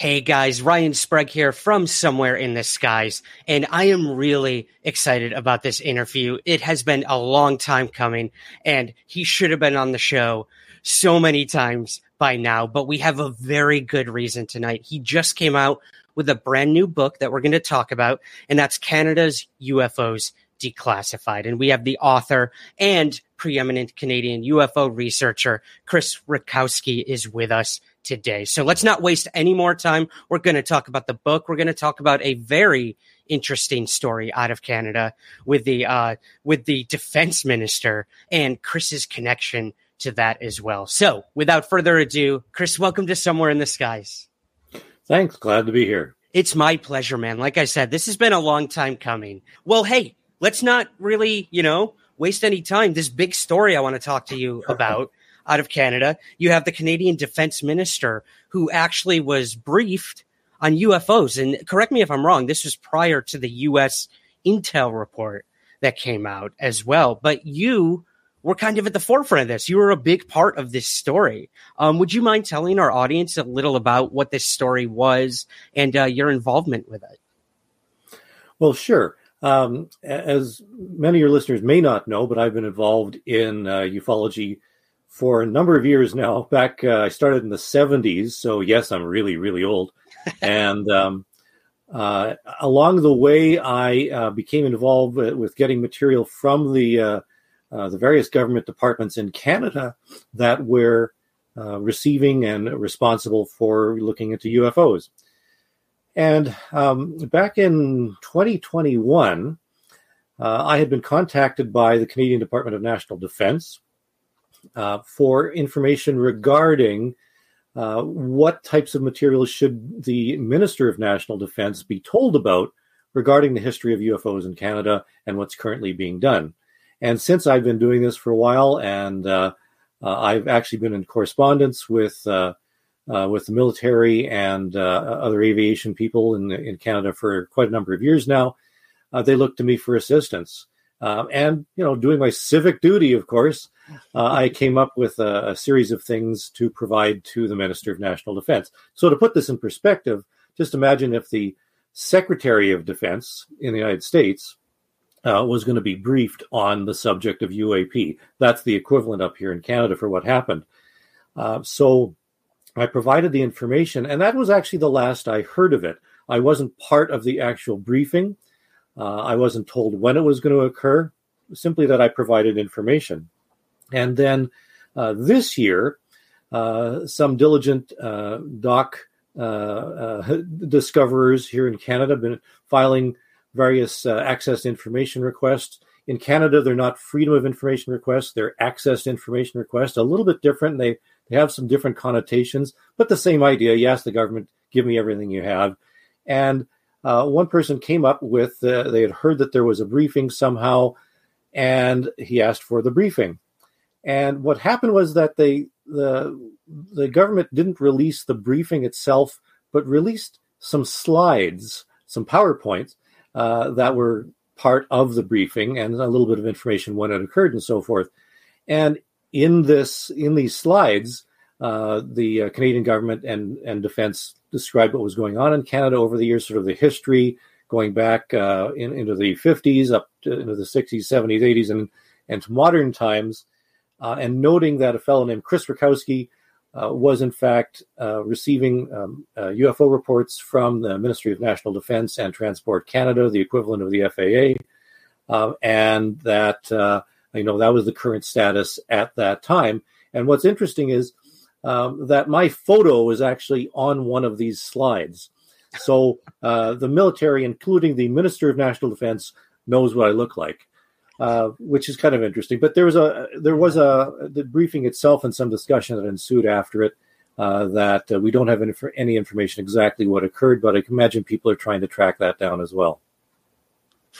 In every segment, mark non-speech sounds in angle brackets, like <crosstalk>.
Hey guys, Ryan Sprague here from Somewhere in the Skies, and I am really excited about this interview. It has been a long time coming, and he should have been on the show so many times by now, but we have a very good reason tonight. He just came out with a brand new book that we're going to talk about, and that's Canada's UFOs Declassified. And we have the author and preeminent Canadian UFO researcher, Chris Rutkowski, is with us today. So let's not waste any more time. We're going to talk about the book. We're going to talk about a very interesting story out of Canada with the uh, with the defense minister and Chris's connection to that as well. So without further ado, Chris, welcome to Somewhere in the Skies. Thanks. Glad to be here. It's my pleasure, man. Like I said, this has been a long time coming. Well, hey, let's not really, you know, waste any time. This big story I want to talk to you <laughs> about out of Canada. You have the Canadian Defense Minister who actually was briefed on UFOs. And correct me if I'm wrong, this was prior to the US intel report that came out as well. But you were kind of at the forefront of this. You were a big part of this story. Um, would you mind telling our audience a little about what this story was and uh, your involvement with it? Well, sure. Um, as many of your listeners may not know, but I've been involved in uh, ufology for a number of years now. Back, uh, I started in the 70s, so yes, I'm really, really old. <laughs> and um, uh, along the way, I uh, became involved with getting material from the uh, uh, the various government departments in Canada that were uh, receiving and responsible for looking into UFOs. And um, back in 2021, I had been contacted by the Canadian Department of National Defense uh, for information regarding uh, what types of materials should the Minister of National Defense be told about regarding the history of UFOs in Canada and what's currently being done. And since I've been doing this for a while, and uh, uh I've actually been in correspondence with uh, uh, with the military and other aviation people in in Canada for quite a number of years now, they look to me for assistance. Um, and you know, doing my civic duty, of course, uh, I <laughs> came up with a, a, series of things to provide to the Minister of National Defense. So, to put this in perspective, just imagine if the Secretary of Defense in the United States uh, was going to be briefed on the subject of UAP. That's the equivalent up here in Canada for what happened. Uh, so, I provided the information, and that was actually the last I heard of it. I wasn't part of the actual briefing. Uh, I wasn't told when it was going to occur, simply that I provided information. And then uh, this year, uh, some diligent uh, doc uh, uh, <laughs> discoverers here in Canada have been filing various access information requests. In Canada, they're not freedom of information requests; they're access information requests. A little bit different. They they have some different connotations, but the same idea. You ask the government, "Give me everything you have," and uh, one person came up with uh, they had heard that there was a briefing somehow, and he asked for the briefing. And what happened was that they the the government didn't release the briefing itself, but released some slides, some PowerPoints uh, that were part of the briefing, and a little bit of information when it occurred and so forth. And in this in these slides, uh, the uh, Canadian government and and defense described what was going on in Canada over the years, sort of the history going back uh, in, into the 50s, up to, into the 60s, 70s, 80s, and and to modern times. uh, and noting that a fellow named Chris Rutkowski uh, was in fact uh, receiving um, UFO uh, reports from the Ministry of National Defense and Transport Canada, the equivalent of the FAA, uh, and that uh, you know that was the current status at that time. And what's interesting is um, that my photo is actually on one of these slides. So the military, including the Minister of National Defense, knows what I look like. Uh, which is kind of interesting. But there was a there was a the briefing itself and some discussion that ensued after it uh, that uh, we don't have any, any, information exactly what occurred, but I can imagine people are trying to track that down as well.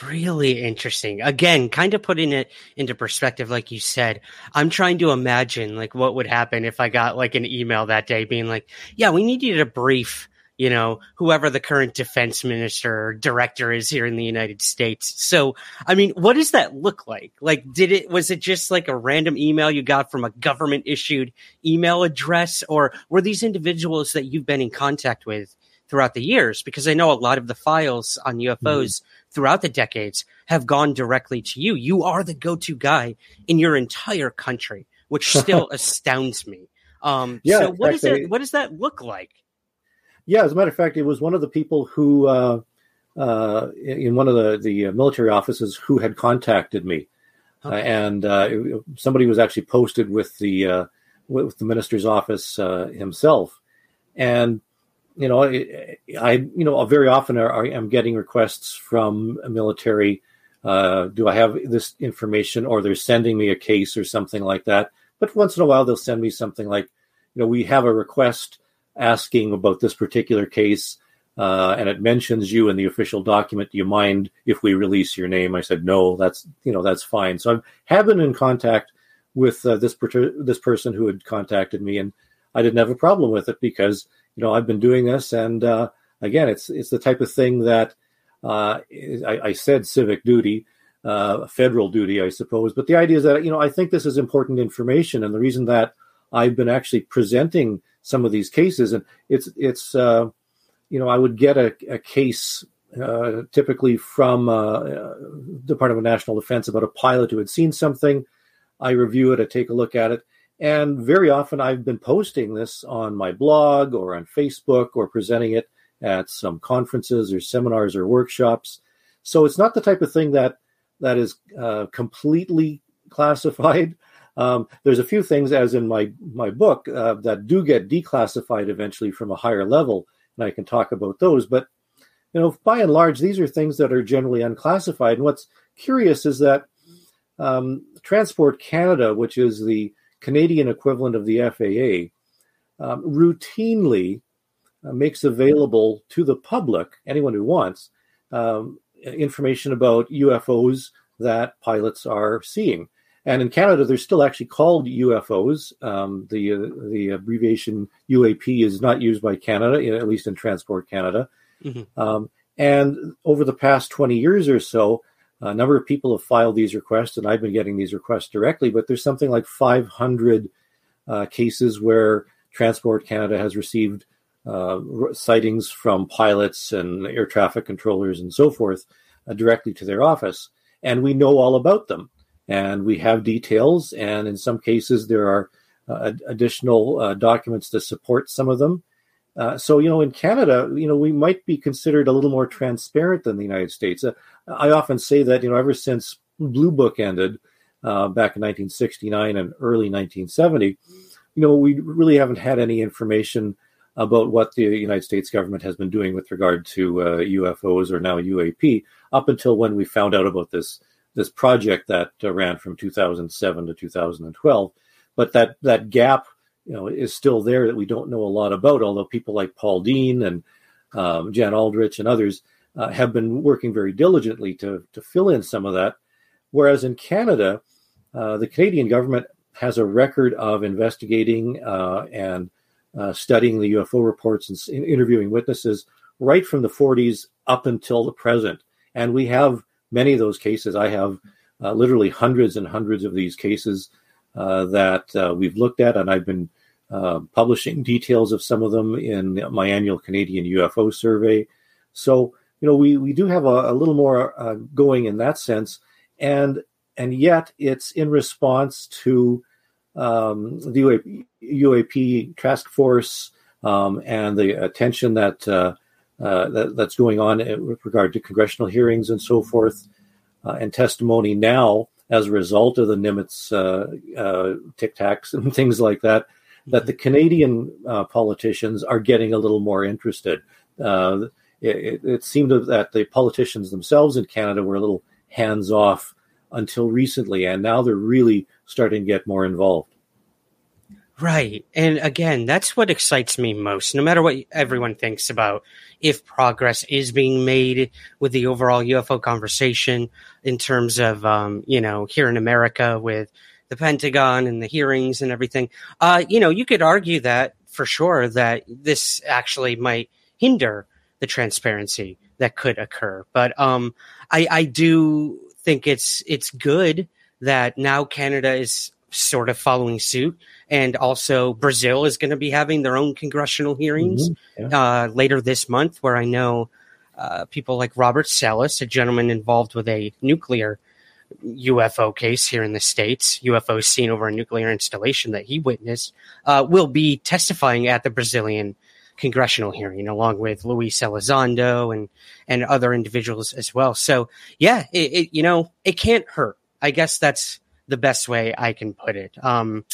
Really interesting. Again, kind of putting it into perspective, like you said, I'm trying to imagine like what would happen if I got like an email that day being like, "Yeah, we need you to brief." you know, whoever the current defense minister or director is here in the United States. So, I mean, what does that look like? Like, did it, was it just like a random email you got from a government issued email address or were these individuals that you've been in contact with throughout the years? Because I know a lot of the files on UFOs mm-hmm. throughout the decades have gone directly to you. You are the go to guy in your entire country, which <laughs> still astounds me. Um, yeah, so what does that, what does that look like? Yeah, as a matter of fact, it was one of the people who, uh, uh, in one of the, the uh, military offices, who had contacted me. Okay. Uh, and uh, it, somebody was actually posted with the uh, with the minister's office himself. And you know, I, I you know very often are, I'm getting requests from a military. do I have this information, or they're sending me a case or something like that? But once in a while, they'll send me something like, you know, we have a request asking about this particular case, uh, and it mentions you in the official document. Do you mind if we release your name? I said no. That's you know that's fine. So I have been in contact with uh, this per- this person who had contacted me, and I didn't have a problem with it because you know I've been doing this, and uh, again, it's it's the type of thing that uh, I, I, said civic duty. Uh, federal duty, I suppose, but the idea is that you know I think this is important information, and the reason that I've been actually presenting some of these cases, and it's it's uh, you know I would get a, a case uh, typically from uh, Department of National Defense about a pilot who had seen something. I review it, I take a look at it, and very often I've been posting this on my blog or on Facebook or presenting it at some conferences or seminars or workshops. So it's not the type of thing that that is uh, completely classified. <laughs> Um, there's a few things, as in my my book, uh, that do get declassified eventually from a higher level, and I can talk about those. But you know, by and large, these are things that are generally unclassified. And what's curious is that um, Transport Canada, which is the Canadian equivalent of the FAA, um, routinely uh, makes available to the public, anyone who wants, um, information about UFOs that pilots are seeing. And in Canada, they're still actually called UFOs. Um, the uh, the abbreviation UAP is not used by Canada, at least in Transport Canada. Mm-hmm. Um, and over the past 20 years or so, a number of people have filed these requests, and I've been getting these requests directly. But there's something like 500 uh, cases where Transport Canada has received uh, sightings from pilots and air traffic controllers and so forth uh, directly to their office, and we know all about them and we have details, and in some cases there are uh, additional uh, documents to support some of them. Uh, so, you know, in Canada, you know, we might be considered a little more transparent than the United States. Uh, I often say that, you know, ever since Blue Book ended uh, back in 1969 and early 1970, you know, we really haven't had any information about what the United States government has been doing with regard to UFOs uh, or now UAP up until when we found out about this this project that uh, ran from 2007 to 2012. But that that gap, you know, is still there that we don't know a lot about. Although people like Paul Dean and um, Jan Aldrich and others uh, have been working very diligently to to fill in some of that. Whereas in Canada, uh, the Canadian government has a record of investigating uh, and uh, studying the UFO reports and interviewing witnesses right from the 40s up until the present. And we have many of those cases. I have uh, literally hundreds and hundreds of these cases uh, that we've looked at, and I've been uh, publishing details of some of them in my annual Canadian UFO survey. So, you know, we, we do have a, a little more uh, going in that sense, and and yet it's in response to um, the UAP, UAP, task force um, and the attention that, uh, uh, that, that's going on with regard to congressional hearings and so forth, uh, and testimony now as a result of the Nimitz tic tacs <laughs> and things like that, that the Canadian uh, politicians are getting a little more interested. It, it, it, seemed that the politicians themselves in Canada were a little hands off until recently, and now they're really starting to get more involved. Right. And again, that's what excites me most, no matter what everyone thinks about if progress is being made with the overall UFO conversation in terms of, um, you know, here in America with the Pentagon and the hearings and everything. Uh, you know, you could argue that for sure that this actually might hinder the transparency that could occur. But um, I, I do think it's it's good that now Canada is sort of following suit. And also, Brazil is going to be having their own congressional hearings mm-hmm. yeah. uh, later this month, where I know uh, people like Robert Salas, a gentleman involved with a nuclear UFO case here in the States, UFO seen over a nuclear installation that he witnessed, uh, will be testifying at the Brazilian congressional hearing along with Luis Elizondo and, and other individuals as well. So yeah, it, it, you know, it can't hurt. I guess that's the best way I can put it. Um,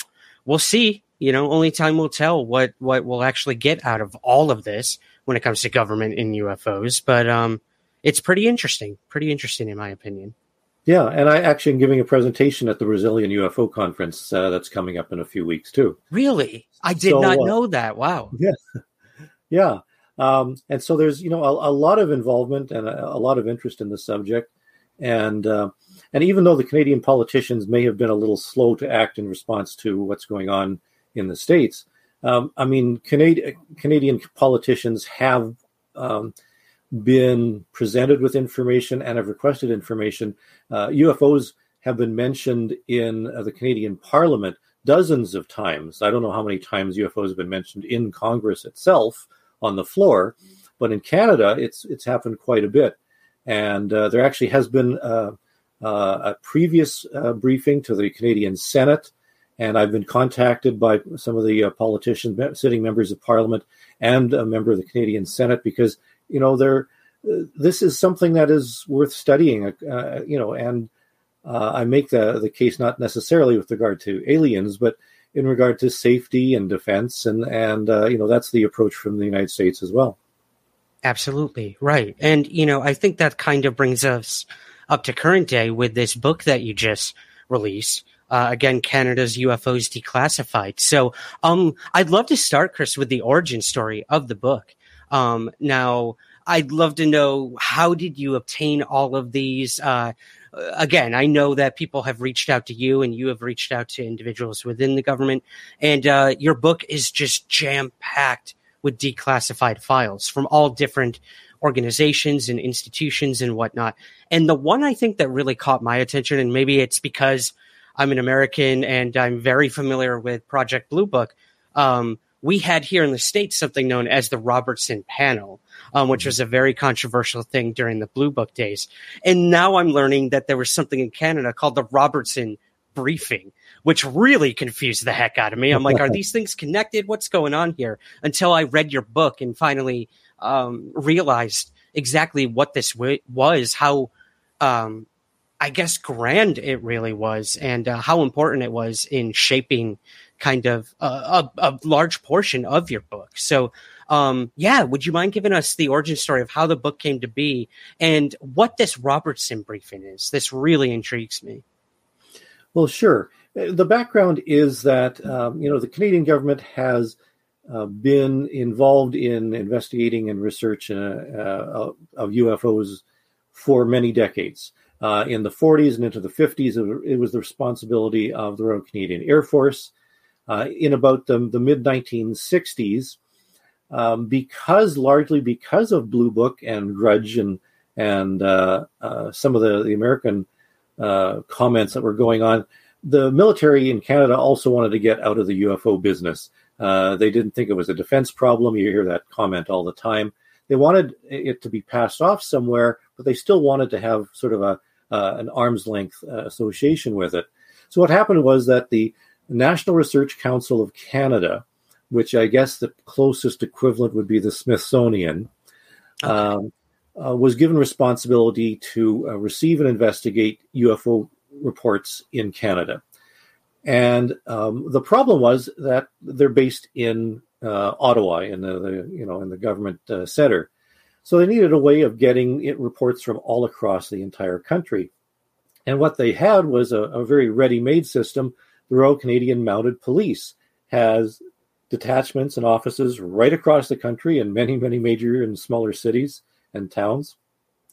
we'll see. You know, only time will tell what what we'll actually get out of all of this when it comes to government and UFOs. But um, it's pretty interesting. Pretty interesting, in my opinion. Yeah, and I actually am giving a presentation at the Brazilian UFO conference uh, that's coming up in a few weeks too. Really, I did so, not uh, know that. Wow. Yeah, <laughs> yeah. Um, and so there's you know a, a lot of involvement and a, a, lot of interest in the subject, and uh, and even though the Canadian politicians may have been a little slow to act in response to what's going on in the States, um, I mean, Canadian, Canadian politicians have um, been presented with information and have requested information. Uh, UFOs have been mentioned in uh, the Canadian Parliament dozens of times. I don't know how many times UFOs have been mentioned in Congress itself on the floor, but in Canada, it's it's happened quite a bit. And uh, there actually has been uh, uh, a previous uh, briefing to the Canadian Senate, and I've been contacted by some of the uh, politicians, sitting members of Parliament, and a member of the Canadian Senate because you know they're this is something that is worth studying. Uh, you know, and uh, I make the the case not necessarily with regard to aliens, but in regard to safety and defense, and and uh, you know that's the approach from the United States as well. Absolutely right, and you know I think that kind of brings us up to current day with this book that you just released. Uh, again, Canada's UFOs Declassified. So, um, I'd love to start, Chris, with the origin story of the book. Um, now, I'd love to know how did you obtain all of these? Uh, again, I know that people have reached out to you and you have reached out to individuals within the government, and uh, your book is just jam packed with declassified files from all different organizations and institutions and whatnot. And the one I think that really caught my attention, and maybe it's because I'm an American and I'm very familiar with Project Blue Book. Um, we had here in the States something known as the Robertson Panel, um, which was a very controversial thing during the Blue Book days. And now I'm learning that there was something in Canada called the Robertson Briefing, which really confused the heck out of me. I'm like, are <laughs> these things connected? What's going on here? Until I read your book and finally um, realized exactly what this w- was, how um, I guess grand it really was, and uh, how important it was in shaping kind of a, a, large portion of your book. So, um, yeah, would you mind giving us the origin story of how the book came to be and what this Robertson briefing is? This really intrigues me. Well, sure. The background is that um, you know the Canadian government has uh, been involved in investigating and research uh, uh, of UFOs for many decades. Uh, in the 40s and into the 50s, it was the responsibility of the Royal Canadian Air Force. Uh, in about the, the mid 1960s, um, because largely because of Blue Book and Grudge and and uh, some of the, the American comments that were going on, the military in Canada also wanted to get out of the UFO business. Uh, they didn't think it was a defense problem. You hear that comment all the time. They wanted it to be passed off somewhere, but they still wanted to have sort of a uh, an arm's length uh, association with it. So what happened was that the National Research Council of Canada, which I guess the closest equivalent would be the Smithsonian, okay. um, uh, was given responsibility to uh, receive and investigate UFO reports in Canada. And um, the problem was that they're based in uh, Ottawa, in the, the, you know in the government uh, center, so they needed a way of getting it reports from all across the entire country. And what they had was a, a very ready-made system. The Royal Canadian Mounted Police has detachments and offices right across the country in many, many major and smaller cities and towns.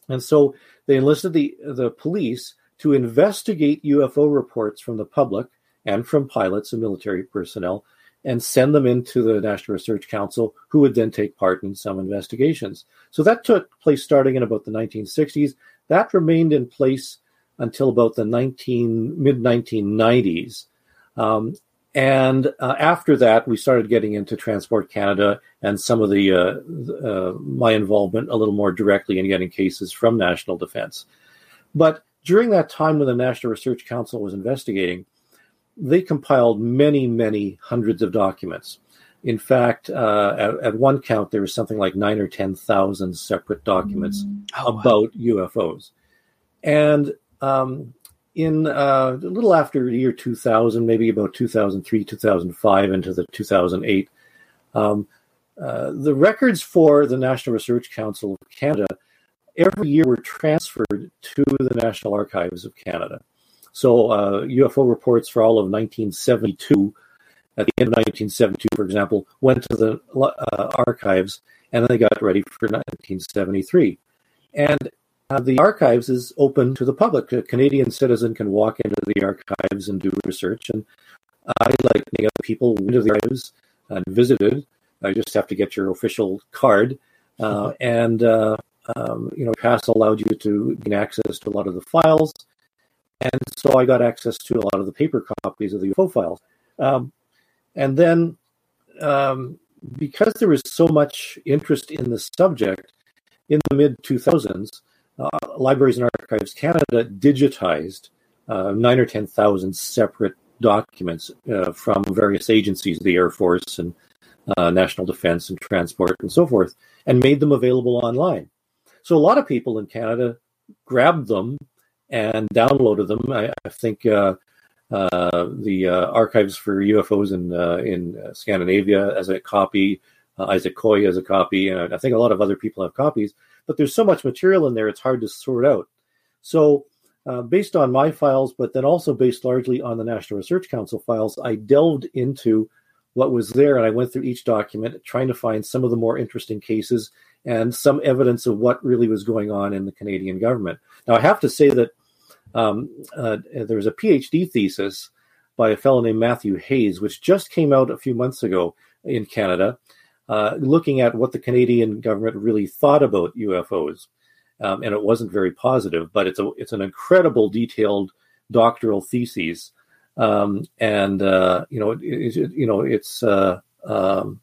And so they enlisted the, the police to investigate UFO reports from the public and from pilots and military personnel and send them into the National Research Council, who would then take part in some investigations. So that took place starting in about the 1960s. That remained in place until about the 19 mid 1990s. Um, and uh, after that, we started getting into Transport Canada and some of the uh, uh, my involvement a little more directly in getting cases from National Defense. But during that time when the National Research Council was investigating, they compiled many, many hundreds of documents. In fact, uh, at, at, one count, there was something like nine or 10,000 separate documents oh, about wow. UFOs. And um, in uh, a little after the year 2000, maybe about 2003, 2005, into the 2008, um, uh, the records for the National Research Council of Canada every year were transferred to the National Archives of Canada. So uh, UFO reports for all of 1972, at the end of 1972, for example, went to the uh, archives and they got ready for 1973. And uh, the archives is open to the public. A Canadian citizen can walk into the archives and do research. And I, like many other people, went to the archives and visited. I just have to get your official card. Uh, and, uh, um, you know, PASS allowed you to gain access to a lot of the files. And so I got access to a lot of the paper copies of the UFO files. Um, and then, um, because there was so much interest in the subject, in the mid 2000s, uh, Libraries and Archives Canada digitized uh, nine or 10,000 separate documents uh, from various agencies, the Air Force and uh, National Defense and Transport and so forth, and made them available online. So a lot of people in Canada grabbed them and downloaded them. I, I think uh, uh, the uh, archives for UFOs in uh, in Scandinavia as a copy, uh, Isaac Koi has a copy, and I think a lot of other people have copies. But there's so much material in there; it's hard to sort out. So. Uh, based on my files, but then also based largely on the National Research Council files, I delved into what was there and I went through each document trying to find some of the more interesting cases and some evidence of what really was going on in the Canadian government. Now, I have to say that um, uh, there was a PhD thesis by a fellow named Matthew Hayes, which just came out a few months ago in Canada, uh, looking at what the Canadian government really thought about UFOs. Um, and it wasn't very positive, but it's a it's an incredible detailed doctoral thesis, um, and uh, you know it, it, you know it's uh, um,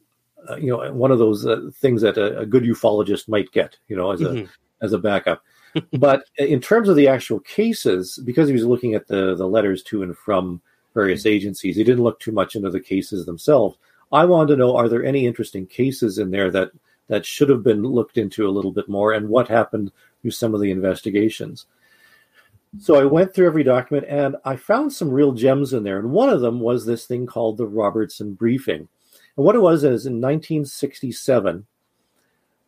uh, you know one of those uh, things that a, a, good ufologist might get, you know, as mm-hmm. a as a backup <laughs> but in terms of the actual cases, because he was looking at the, the letters to and from various agencies, he didn't look too much into the cases themselves. I wanted to know are there any interesting cases in there that, that should have been looked into a little bit more and what happened through some of the investigations? So I went through every document and I found some real gems in there. And one of them was this thing called the Robertson Briefing. And what it was is in 1967,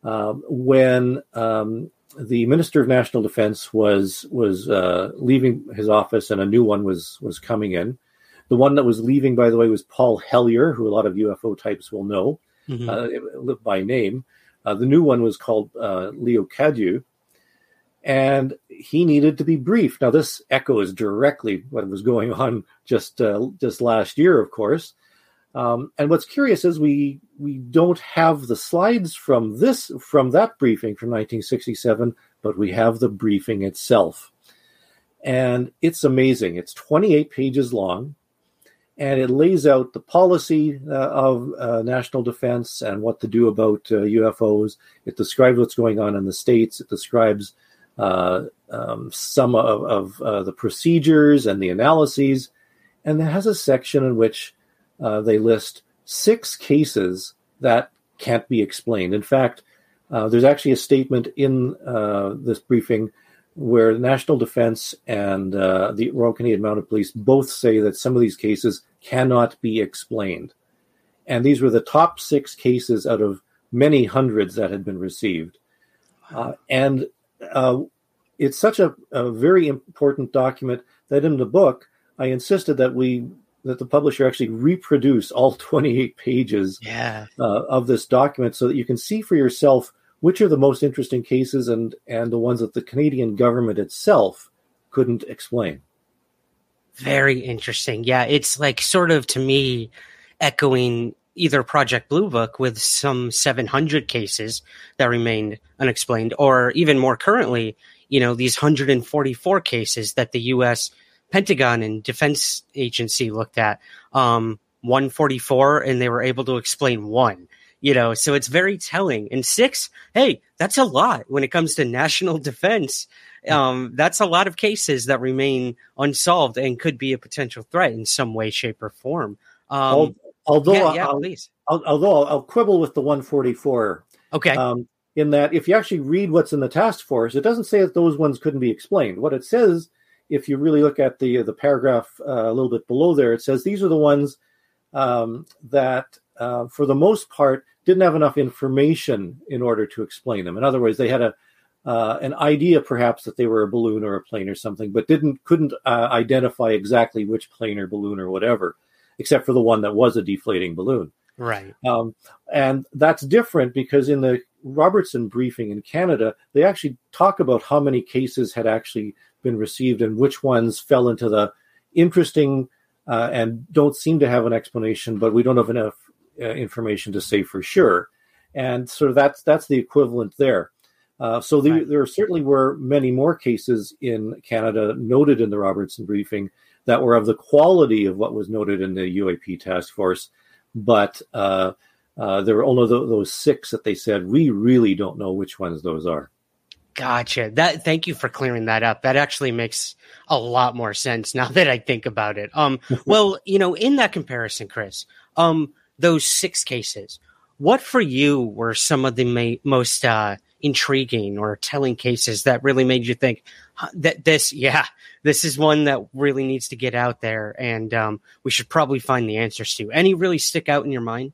um, when um, the Minister of National Defense was was uh, leaving his office, and a new one was was coming in. The one that was leaving, by the way, was Paul Hellyer, who a lot of UFO types will know mm-hmm. uh, by name. Uh, the new one was called uh, Leo Cadieux, and he needed to be briefed. Now, this echoes directly what was going <laughs> on just uh, just last year, of course. Um, and what's curious is we we don't have the slides from this from that briefing from 1967, but we have the briefing itself, and it's amazing. It's 28 pages long, and it lays out the policy uh, of uh, national defense and what to do about uh, UFOs. It describes what's going on in the states. It describes uh, um, some of, of uh, the procedures and the analyses and it has a section in which uh, they list six cases that can't be explained. In fact, there's actually a statement in this briefing where National Defense and uh, the Royal Canadian Mounted Police both say that some of these cases cannot be explained. And these were the top six cases out of many hundreds that had been received. Uh, and uh, it's such a, a, very important document that in the book, I insisted that we that the publisher actually reproduce all <laughs> 28 pages yeah. uh, of this document so that you can see for yourself which are the most interesting cases and and the ones that the Canadian government itself couldn't explain. Very interesting. Yeah, it's like sort of to me echoing either Project Blue Book with some 700 cases that remained unexplained, or even more currently, you know, these 144 cases that the U.S. Pentagon and Defense Agency looked at. Um, 144, and they were able to explain one you know, so it's very telling. And six, hey, that's a lot when it comes to national <laughs> defense. Um, that's a lot of cases that remain unsolved and could be a potential threat in some way, shape, or form. Um, although, yeah, yeah, I'll, please. although I'll, I'll, quibble with the 144. Okay. Um, in that, if you actually read what's in the task force, it doesn't say that those ones couldn't be explained. What it says, if you really look at the the paragraph uh, a little bit below there, it says these are the ones um, that, uh, for the most part, didn't have enough information in order to explain them. In other words, they had a uh, an idea perhaps that they were a balloon or a plane or something, but didn't couldn't uh, identify exactly which plane or balloon or whatever, except for the one that was a deflating balloon. Right. Um, and that's different because in the Robertson briefing in Canada, they actually talk about how many cases had actually been received and which ones fell into the interesting uh, and don't seem to have an explanation, but we don't have enough uh, information to say for sure. And so that's that's the equivalent there. Uh, so the, right. there certainly were many more cases in Canada noted in the Robertson briefing that were of the quality of what was noted in the UAP task force, but uh, uh, there were only those six that they said we really don't know which ones those are. Gotcha. That thank you for clearing that up. That actually makes a lot more sense <laughs> now that I think about it. Um, <laughs> well, you know, in that comparison, Chris, um, those six cases, what for you were some of the ma- most uh, intriguing or telling cases that really made you think that this, yeah, this is one that really needs to get out there, and um, we should probably find the answers to. Any really stick out in your mind?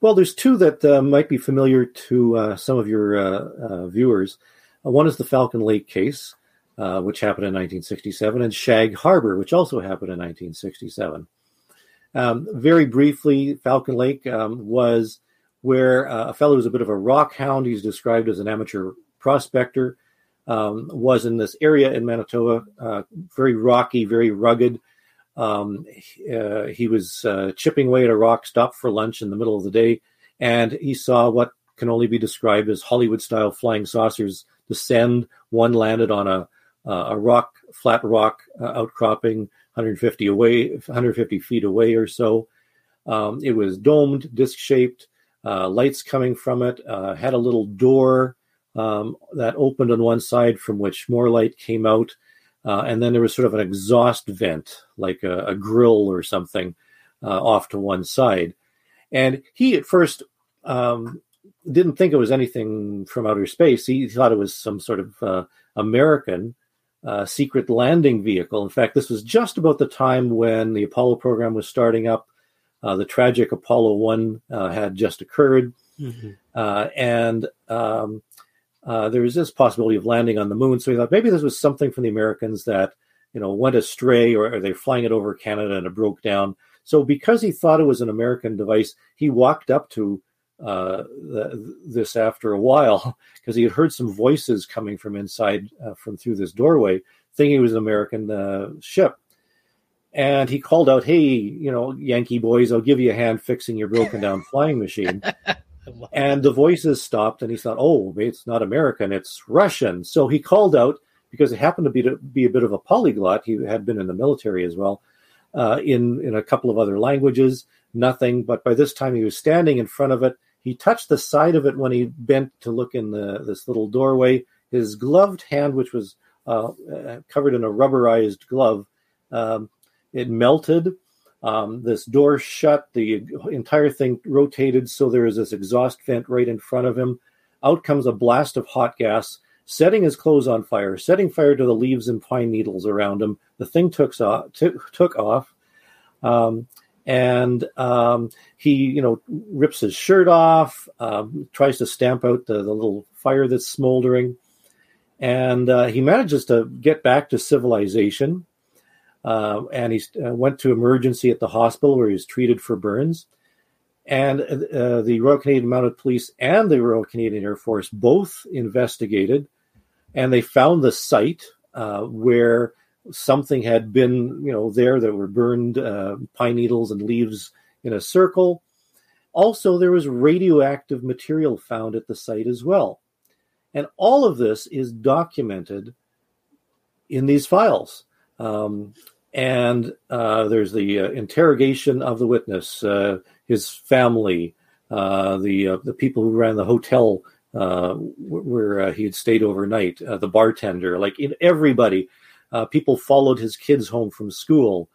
Well, there's two that uh, might be familiar to uh, some of your uh, uh, viewers. Uh, one is the Falcon Lake case, which happened in 1967, and Shag Harbor, which also happened in 1967. Um, very briefly, Falcon Lake um, was where uh, a fellow who's a bit of a rock hound, he's described as an amateur prospector, um, was in this area in Manitoba, uh, very rocky, very rugged. Um, uh, he was uh, chipping away at a rock, stopped for lunch in the middle of the day, and he saw what can only be described as Hollywood style flying saucers descend. One landed on a, a rock, flat rock uh, outcropping 150 away, 150 feet away or so. Um, it was domed, disc shaped, uh, lights coming from it. Uh, had a little door um, that opened on one side from which more light came out, uh, and then there was sort of an exhaust vent, like a, a grill or something, uh, off to one side. And he at first um, didn't think it was anything from outer space. He thought it was some sort of uh, American uh, secret landing vehicle. In fact, this was just about the time when the Apollo program was starting up. Uh, the tragic Apollo 1 uh, had just occurred. Mm-hmm. Uh, and um, uh, there was this possibility of landing on the moon. So he thought maybe this was something from the Americans that, you know, went astray or, or they're flying it over Canada and it broke down. So because he thought it was an American device, he walked up to uh, the, this after a while <laughs> because he had heard some voices coming from inside uh, from through this doorway, thinking it was an American uh, ship. And he called out, "Hey, you know, Yankee boys, I'll give you a hand fixing your broken down <laughs> flying machine." and the voices stopped, and he thought, "Oh, it's not American, it's Russian." So he called out because it happened to be to be a bit of a polyglot. He had been in the military as well, uh, in in a couple of other languages. Nothing, but by this time he was standing in front of it he touched the side of it when he bent to look in the this little doorway. His gloved hand, which was uh, covered in a rubberized glove, um, it melted. Um, this door shut. The entire thing rotated, so there is this exhaust vent right in front of him. Out comes a blast of hot gas, setting his clothes on fire, setting fire to the leaves and pine needles around him. The thing took off. T- took off. Um, and um, he, you know, rips his shirt off, um, tries to stamp out the, the little fire that's smoldering, and uh, he manages to get back to civilization. Uh, and he uh, went to emergency at the hospital where he was treated for burns. And uh, the Royal Canadian Mounted Police and the Royal Canadian Air Force both investigated, and they found the site uh, where something had been, you know, there that were burned uh, pine needles and leaves in a circle. Also, there was radioactive material found at the site as well. And all of this is documented in these files. Um, and uh, there's the uh, interrogation of the witness, uh, his family, uh, the uh, the people who ran the hotel where he had stayed overnight, the bartender, like in everybody uh, people followed his kids home from school.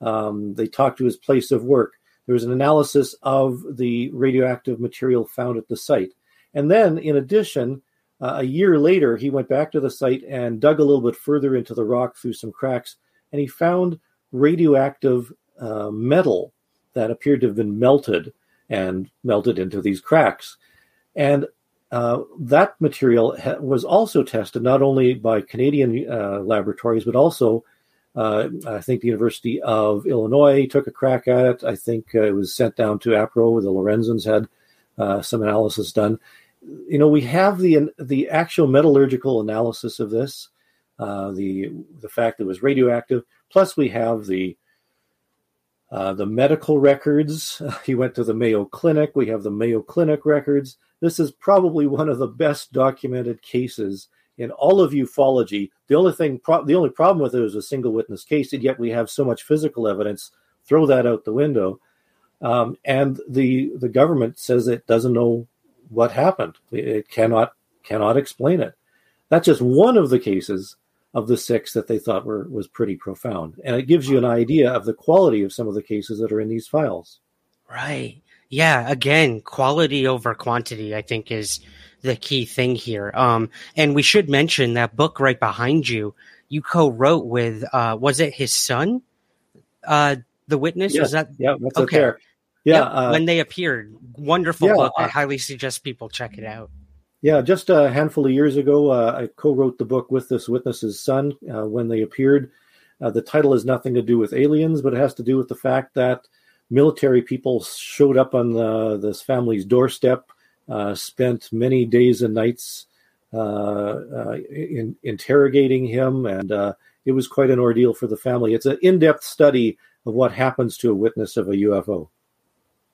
Um, they talked to his place of work. There was an analysis of the radioactive material found at the site. And then, in addition, uh, a year later, he went back to the site and dug a little bit further into the rock through some cracks, and he found radioactive uh, metal that appeared to have been melted and melted into these cracks. And uh, that material ha- was also tested not only by Canadian uh, laboratories, but also uh, I think the University of Illinois took a crack at it. I think uh, it was sent down to APRO. Where the Lorenzens had uh, some analysis done. You know, we have the the actual metallurgical analysis of this, the the fact that it was radioactive. Plus, we have the uh, the medical records. <laughs> He went to the Mayo Clinic. We have the Mayo Clinic records. This is probably one of the best documented cases in all of ufology. The only thing, pro- the only problem with it is a single witness case, and yet we have so much physical evidence. Throw that out the window. Um, and the the government says it doesn't know what happened. It cannot cannot explain it. That's just one of the cases of the six that they thought were was pretty profound, and it gives you an idea of the quality of some of the cases that are in these files. Right yeah, again, quality over quantity, I think, is the key thing here. Um, and we should mention that book right behind you, you co-wrote with, uh, was it his son? Uh, the witness? Yeah, was that? Yeah, that's okay. there. Yeah. Yep, uh, when they appeared. Wonderful yeah, book. I highly suggest people check it out. Yeah, just a handful of years ago, uh, I co-wrote the book with this witness's son uh, when they appeared. Uh, the title has nothing to do with aliens, but it has to do with the fact that military people showed up on the, this family's doorstep, uh, spent many days and nights uh, uh, in, interrogating him, and uh, it was quite an ordeal for the family. It's an in depth study of what happens to a witness of a UFO.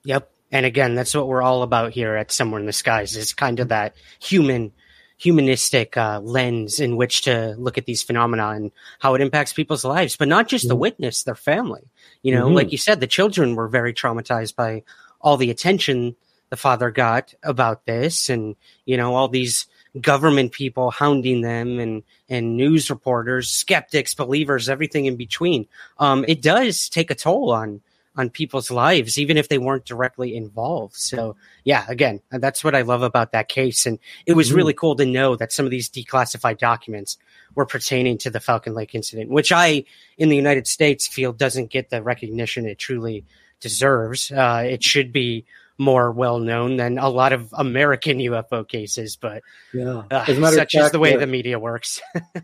Yep. And again, that's what we're all about here at Somewhere in the Skies is kind of that human humanistic uh, lens in which to look at these phenomena and how it impacts people's lives, but not just the mm-hmm. witness, their family. You know, mm-hmm. like you said, the children were very traumatized by all the attention the father got about this and, you know, all these government people hounding them and, and news reporters, skeptics, believers, everything in between. Um, it does take a toll on on people's lives, even if they weren't directly involved. So, yeah, again, that's what I love about that case. And it was really mm-hmm. cool to know that some of these declassified documents were pertaining to the Falcon Lake incident, which I, in the United States, feel doesn't get the recognition it truly deserves. Uh, it should be more well known than a lot of American UFO cases, but yeah. Uh, such fact, is the way the media works. <laughs>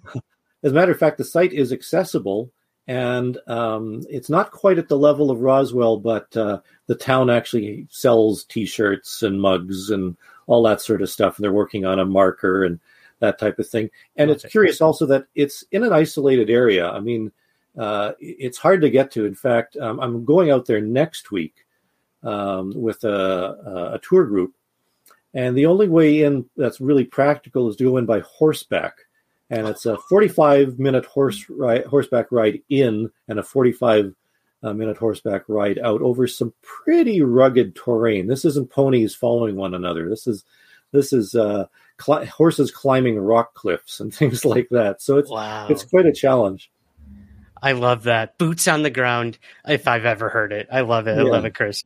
as a matter of fact, the site is accessible and um, it's not quite at the level of Roswell, but uh, the town actually sells T-shirts and mugs and all that sort of stuff. And they're working on a marker and that type of thing. And okay. it's curious also that it's in an isolated area. I mean, uh, it's hard to get to. In fact, um, I'm going out there next week um, with a, a tour group, and the only way in that's really practical is to go in by horseback and it's a 45 minute horse ride, horseback ride in and a 45 uh, minute horseback ride out over some pretty rugged terrain. This isn't ponies following one another. This is this is uh, cl- horses climbing rock cliffs and <laughs> things like that. So it's wow. it's quite a challenge. I love that. Boots on the ground, if I've ever heard it. I love it. I love it, Chris.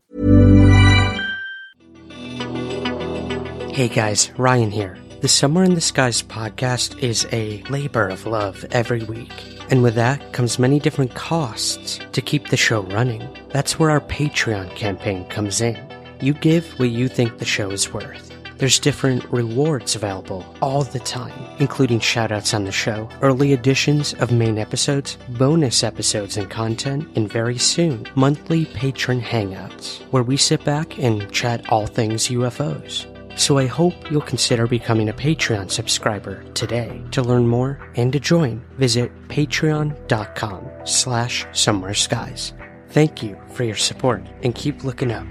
Hey guys, Ryan here. The Somewhere in the Skies podcast is a labor of love every week. And with that comes many different costs to keep the show running. That's where our Patreon campaign comes in. You give what you think the show is worth. There's different rewards available all the time, including shoutouts on the show, early editions of main episodes, bonus episodes and content, and very soon, monthly patron hangouts, where we sit back and chat all things UFOs. So I hope you'll consider becoming a Patreon subscriber today. To learn more and to join, visit patreon.com slash somewhere skies. Thank you for your support and keep looking up.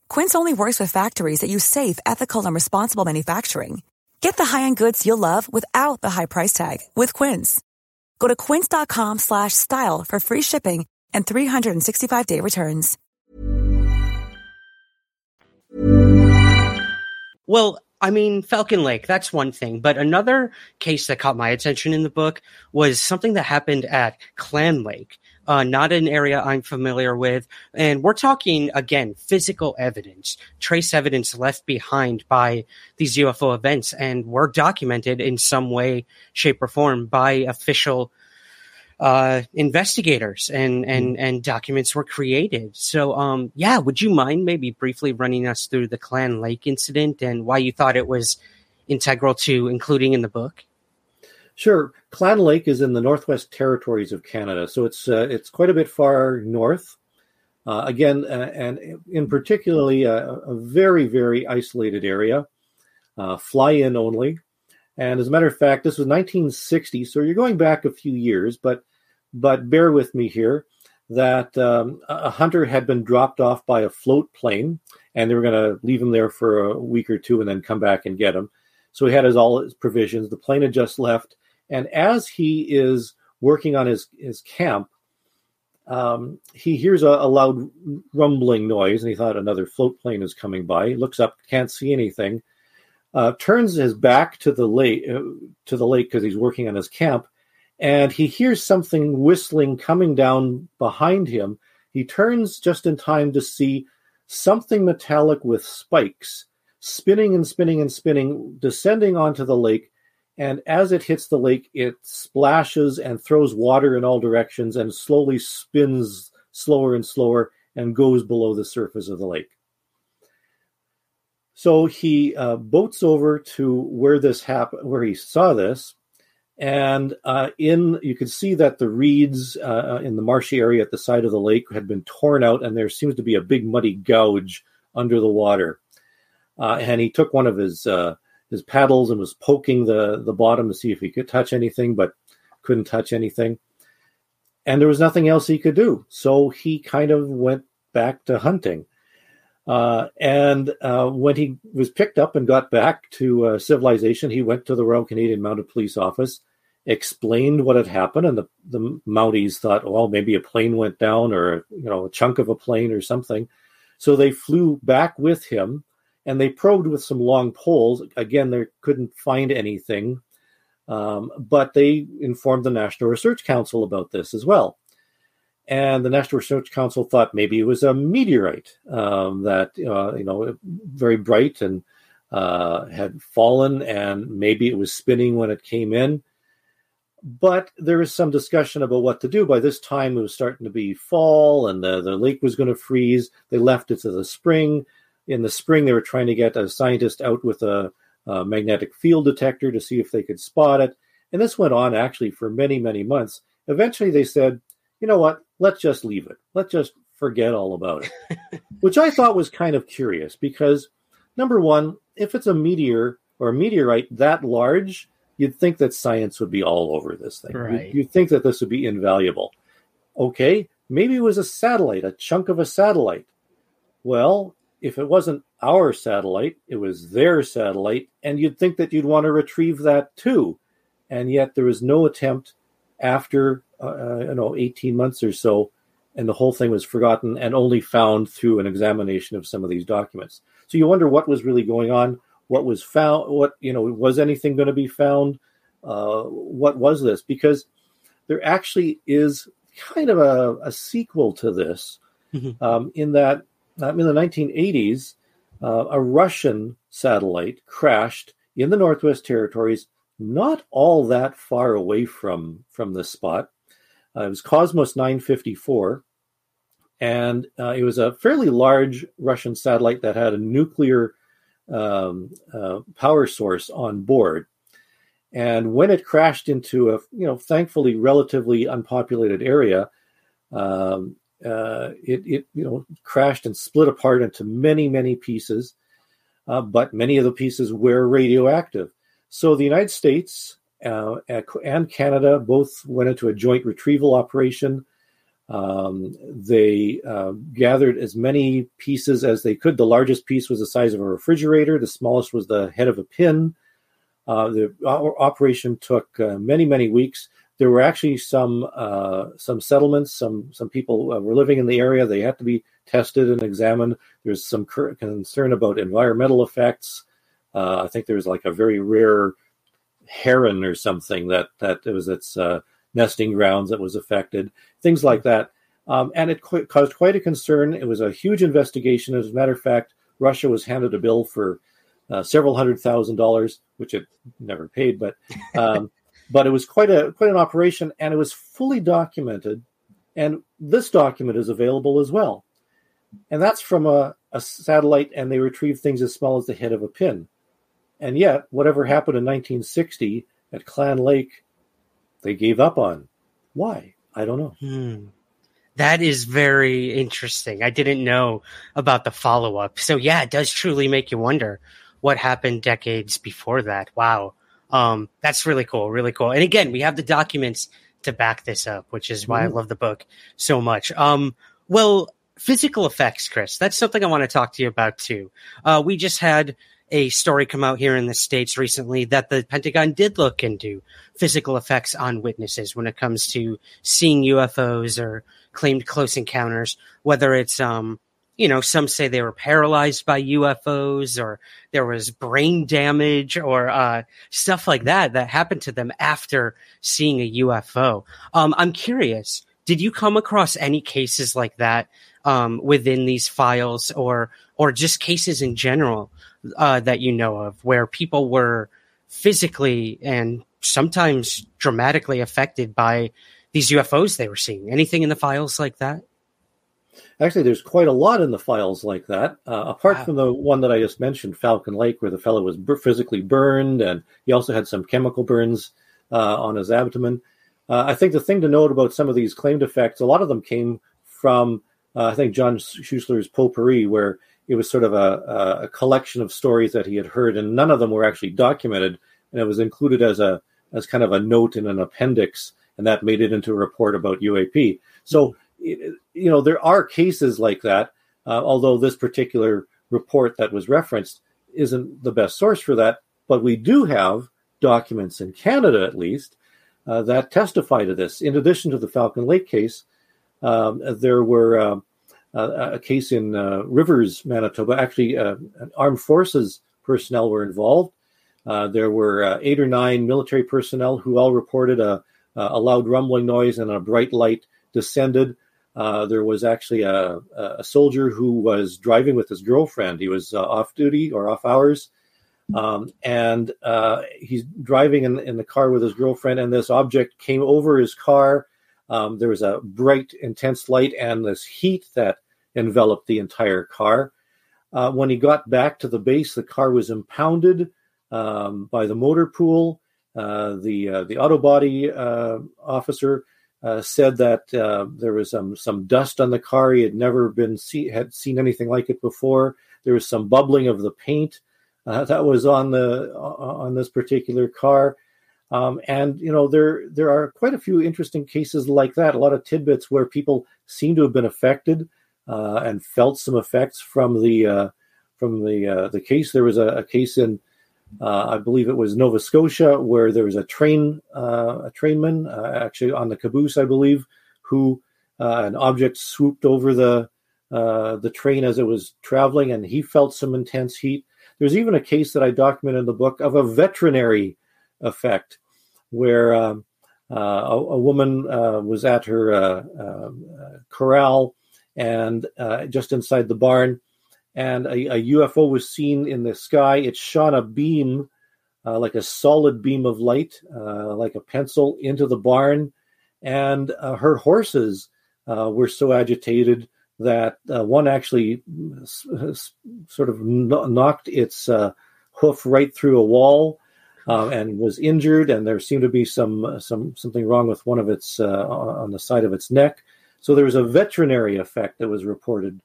Quince only works with factories that use safe, ethical, and responsible manufacturing. Get the high-end goods you'll love without the high price tag with Quince. Go to quince.com/style for free shipping and 365-day returns. Well, I mean, Falcon Lake, that's one thing. But another case that caught my attention in the book was something that happened at Clan Lake uh, not an area I'm familiar with. And we're talking, again, physical evidence, trace evidence left behind by these UFO events and were documented in some way, shape, or form by official uh, investigators and, and, mm. and documents were created. So, um, yeah, would you mind maybe briefly running us through the Clan Lake incident and why you thought it was integral to including in the book? Sure. Clan Lake is in the Northwest Territories of Canada, so it's uh, it's quite a bit far north. Uh, again, uh, and in particularly a, a, very very isolated area, uh, fly in only. And as a matter of fact, this was 1960, so you're going back a few years, but but bear with me here that um, a hunter had been dropped off by a float plane, and they were going to leave him there for a week or two and then come back and get him. So he had his all his provisions. The plane had just left, and as he is working on his, his camp, um, he hears a, a, loud rumbling noise, and he thought another float plane is coming by. He looks up, can't see anything, uh, turns his back to the lake uh, to the lake because he's working on his camp, and he hears something whistling coming down behind him. He turns just in time to see something metallic with spikes spinning and spinning and spinning, descending onto the lake and as it hits the lake, it splashes and throws water in all directions and slowly spins slower and slower and goes below the surface of the lake. So he uh, boats over to where this happened, where he saw this, and uh, in you could see that the reeds uh, in the marshy area at the side of the lake had been torn out, and there seems to be a big muddy gouge under the water. uh, and he took one of his uh, his paddles and was poking the the bottom to see if he could touch anything, but couldn't touch anything. And there was nothing else he could do, so he kind of went back to hunting. Uh, and uh, when he was picked up and got back to uh, civilization, he went to the Royal Canadian Mounted Police Office, explained what had happened, and the, the Mounties thought, well, maybe a plane went down or you know a chunk of a plane or something. So they flew back with him and they probed with some long poles. Again, they couldn't find anything, um, but they informed the National Research Council about this as well. And the National Research Council thought maybe it was a meteorite um, that uh, you know very bright and uh, had fallen, and maybe it was spinning when it came in. But there was some discussion about what to do. By this time, it was starting to be fall, and the, the lake was going to freeze. They left it to the spring in the spring, they were trying to get a scientist out with a, a magnetic field detector to see if they could spot it. And this went on actually for many, many months. Eventually, they said, you know what? Let's just leave it. Let's just forget all about it. <laughs> Which I thought was kind of curious because, number one, if it's a meteor or a meteorite that large, you'd think that science would be all over this thing. Right. You'd, you'd think that this would be invaluable. Okay, maybe it was a satellite, a chunk of a satellite. Well, if it wasn't our satellite, it was their satellite, and you'd think that you'd want to retrieve that too. And yet there was no attempt after, uh, uh, you know, 18 months or so, and the whole thing was forgotten and only found through an examination of some of these documents. So you wonder what was really going on, what was found, what, you know, was anything going to be found? Uh, what was this? Because there actually is kind of a, a sequel to this mm-hmm. um, in that in the 1980s, uh, a Russian satellite crashed in the Northwest Territories, not all that far away from from this spot. Uh, it was Cosmos 954, and uh, it was a fairly large Russian satellite that had a nuclear um, uh, power source on board. And when it crashed into a, you know, thankfully relatively unpopulated area, um, uh, it, it you know crashed and split apart into many many pieces, uh, but many of the pieces were radioactive. So the United States uh, and Canada both went into a joint retrieval operation. Um, they uh, gathered as many pieces as they could. The largest piece was the size of a refrigerator. The smallest was the head of a pin. Uh, the operation took uh, many many weeks there were actually some uh, some settlements. Some some people uh, were living in the area. They had to be tested and examined. There's some concern about environmental effects. Uh, I think there's like a very rare heron or something that that it was its uh, nesting grounds that was affected. Things like that, um, and it qu- caused quite a concern. It was a huge investigation. As a matter of fact, Russia was handed a bill for uh, several hundred thousand dollars, which it never paid, but. Um, but it was quite a quite an operation, and it was fully documented. And this document is available as well, and that's from a, a satellite, and they retrieve things as small as the head of a pin. And yet, whatever happened in 1960 at Clan Lake, they gave up on. Why? I don't know. Hmm. That is very interesting. I didn't know about the follow up. So, yeah, it does truly make you wonder what happened decades before that. Wow. Um, that's really cool, really cool. And again, we have the documents to back this up, which is why I love the book so much. Um, well, physical effects, Chris, that's something I want to talk to you about too. Uh, we just had a story come out here in the States recently that the Pentagon did look into physical effects on witnesses when it comes to seeing UFOs or claimed close encounters, whether it's, um, you know, some say they were paralyzed by UFOs or there was brain damage or uh, stuff like that that happened to them after seeing a UFO. Um, I'm curious, did you come across any cases like that um, within these files or or just cases in general uh, that you know of where people were physically and sometimes dramatically affected by these UFOs they were seeing? Anything in the files like that? Actually, there's quite a lot in the files like that. Uh, apart wow. from the one that I just mentioned, Falcon Lake, where the fellow was b- physically burned, and he also had some chemical burns uh, on his abdomen. Uh, I think the thing to note about some of these claimed effects, a lot of them came from, uh, I think, John Schuessler's Potpourri, where it was sort of a, a collection of stories that he had heard, and none of them were actually documented, and it was included as a as kind of a note in an appendix, and that made it into a report about UAP. So, you know, there are cases like that, uh, although this particular report that was referenced isn't the best source for that, but we do have documents in Canada, at least, uh, that testify to this. In addition to the Falcon Lake case, um, there were uh, a case in uh, Rivers, Manitoba. Actually, uh, armed forces personnel were involved. Uh, there were uh, eight or nine military personnel who all reported a, a loud rumbling noise and a bright light descended. There was actually a, a, soldier who was driving with his girlfriend. He was off duty or off hours. Um, and uh, he's driving in, in, the car with his girlfriend, and this object came over his car. Um, there was a bright, intense light and this heat that enveloped the entire car. Uh, when he got back to the base, the car was impounded um, by the motor pool. Uh, the uh, the auto body uh, officer uh, said that there was some some dust on the car. He had never been see, had seen anything like it before. There was some bubbling of the paint uh, that was on the on this particular car. Um, and you know there there are quite a few interesting cases like that. A lot of tidbits where people seem to have been affected uh, and felt some effects from the uh, from the uh, the case. There was a, a case in uh, I believe it was Nova Scotia where there was a train uh, a trainman actually on the caboose I believe who an object swooped over the the train as it was traveling and he felt some intense heat. There's even a case that I document in the book of a veterinary effect where um, uh, a, a, woman uh, was at her uh, corral and uh, just inside the barn, and a, a, UFO was seen in the sky. It shot a beam, uh, like a solid beam of light, uh, like a pencil, into the barn, and her horses were so agitated that uh, one actually s- sort of knocked its uh, hoof right through a wall uh, and was injured, and there seemed to be some some something wrong with one of its uh, on the side of its neck. So there was a veterinary effect that was reported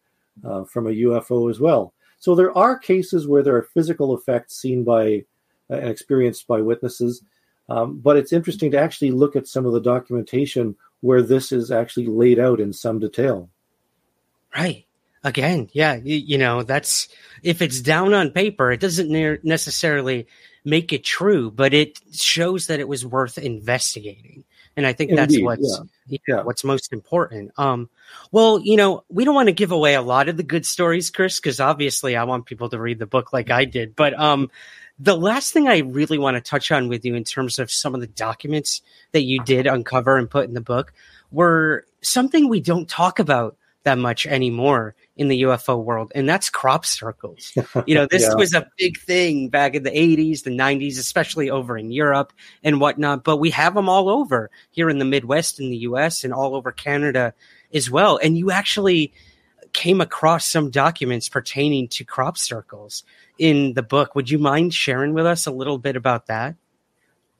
uh, from a UFO as well. So there are cases where there are physical effects seen by uh, and experienced by witnesses. Um, but it's interesting to actually look at some of the documentation where this is actually laid out in some detail. Right. Again, yeah, you, you, know, that's if it's down on paper, it doesn't ne- necessarily make it true, but it shows that it was worth investigating. And I think Indeed, that's what's yeah. Yeah, what's most important. Um, well, you know, we don't want to give away a lot of the good stories, Chris, because obviously I want people to read the book like I did. But um, the last thing I really want to touch on with you in terms of some of the documents that you did uncover and put in the book were something we don't talk about that much anymore in the UFO world, and that's crop circles. You know, <laughs> this yeah. was a big thing back in the 80s, the 90s, especially over in Europe and whatnot, but we have them all over here in the Midwest in the US and all over Canada as well. And you actually came across some documents pertaining to crop circles in the book. Would you mind sharing with us a little bit about that?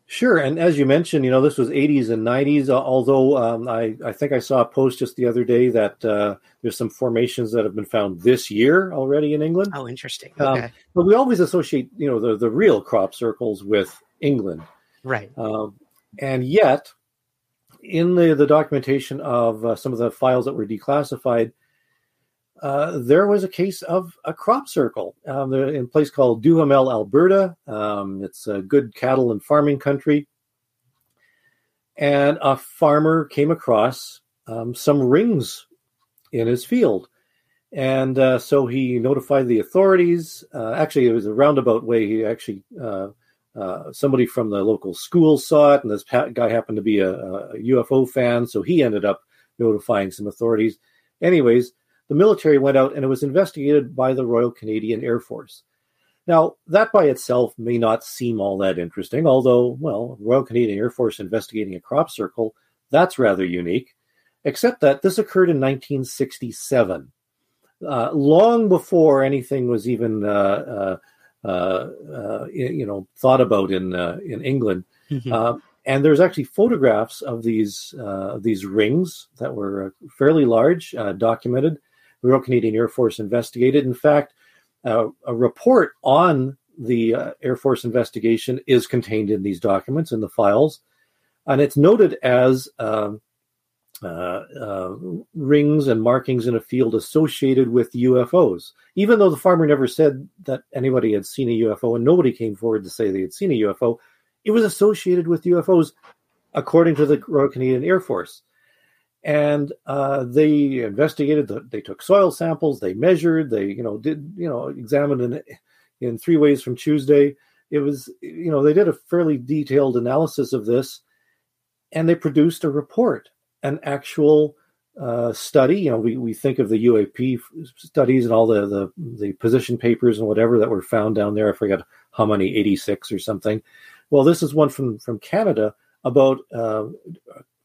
Sure, and as you mentioned, you know this was 80s and 90s. Uh, although um, I, I think I saw a post just the other day that uh, there's some formations that have been found this year already in England. Oh, interesting. Um, okay. Um, but we always associate, you know, the the real crop circles with England, right? Um, and yet, in the the documentation of uh, some of the files that were declassified, uh, there was a case of a crop circle um, in a place called Duhamel, Alberta. Um, it's a good cattle and farming country. And a farmer came across um, some rings in his field. And uh, so he notified the authorities. Uh, actually, it was a roundabout way. He actually, uh, uh, somebody from the local school saw it, and this guy happened to be a, a UFO fan. So he ended up notifying some authorities. Anyways, the military went out and it was investigated by the Royal Canadian Air Force. Now, that by itself may not seem all that interesting, although, well, Royal Canadian Air Force investigating a crop circle, that's rather unique, except that this occurred in 1967, uh, long before anything was even, uh, uh, uh you know, thought about in, uh, in England. Mm-hmm. Uh, and there's actually photographs of these, these rings that were fairly large, documented Royal Canadian Air Force investigated. In fact, uh, a report on the uh, Air Force investigation is contained in these documents in the files, and it's noted as um, uh, uh, rings and markings in a field associated with UFOs. Even though the farmer never said that anybody had seen a UFO and nobody came forward to say they had seen a UFO, it was associated with UFOs according to the Royal Canadian Air Force. And uh, they investigated. The, they took soil samples. They measured. They, you know, did you know examined in, in three ways from Tuesday. It was, you know, they did a fairly detailed analysis of this, and they produced a report an actual uh, study. You know, we, we think of the UAP studies and all the, the, the position papers and whatever that were found down there. I forget how many, 86 or something. Well, this is one from, from Canada about uh,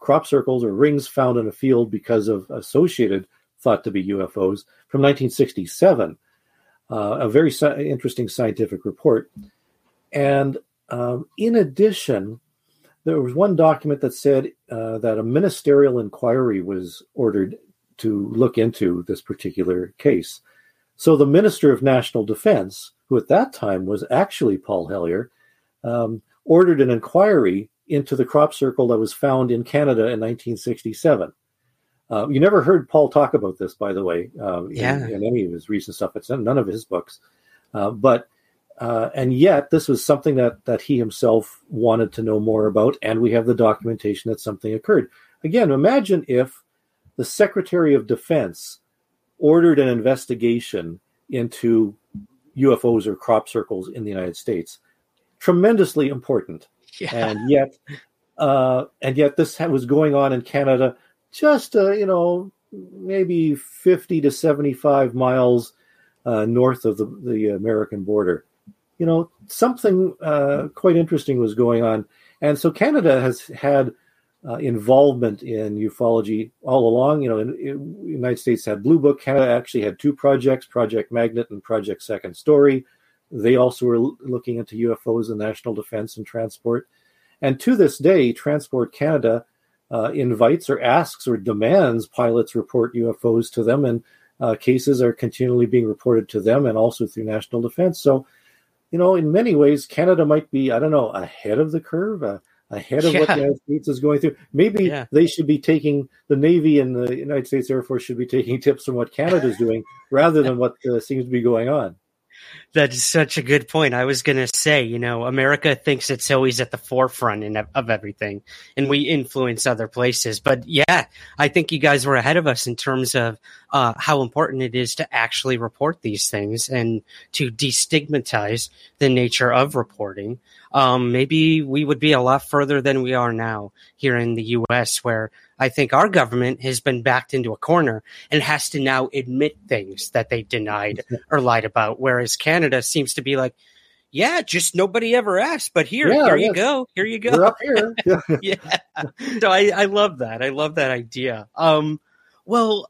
crop circles or rings found in a field because of associated thought to be UFOs from 1967. Uh, a very interesting scientific report. And um, in addition, there was one document that said uh, that a ministerial inquiry was ordered to look into this particular case. So the Minister of National Defense, who at that time was actually Paul Hellyer, um, ordered an inquiry into the crop circle that was found in Canada in 1967. Uh, you never heard Paul talk about this, by the way, uh, yeah. in, in, any of his recent stuff. It's none of his books. Uh, but uh, and yet, this was something that that he himself wanted to know more about, and we have the documentation that something occurred. Again, imagine if the Secretary of Defense ordered an investigation into UFOs or crop circles in the United States. Tremendously important, yeah. and yet, uh, and yet, this was going on in Canada, just uh, you know, maybe fifty to seventy-five miles uh, north of the, the American border you know, something uh, quite interesting was going on. And so Canada has had uh, involvement in ufology all along. You know, United States had Blue Book. Canada actually had two projects, Project Magnet and Project Second Story. They also were looking into UFOs and national defense and transport. And to this day, Transport Canada uh, invites or asks or demands pilots report UFOs to them, and uh, cases are continually being reported to them and also through national defense. So you know, in many ways, Canada might be, I don't know, ahead of the curve, uh, ahead of yeah. what the United States is going through. Maybe yeah. they should be taking the Navy and the United States Air Force should be taking <laughs> tips from what Canada is doing rather than what uh, seems to be going on. That's such a good point. I was going to say, you know, America thinks it's always at the forefront in, of everything, and we influence other places. But yeah, I think you guys were ahead of us in terms of uh, how important it is to actually report these things and to destigmatize the nature of reporting. Um, maybe we would be a lot further than we are now here in the U.S., where I think our government has been backed into a corner and has to now admit things that they denied or lied about. Whereas Canada seems to be like, yeah, just nobody ever asked, but here, yeah, here yes. you go, here you go. We're up here. <laughs> yeah. So I, I love that. I love that idea. Um, well,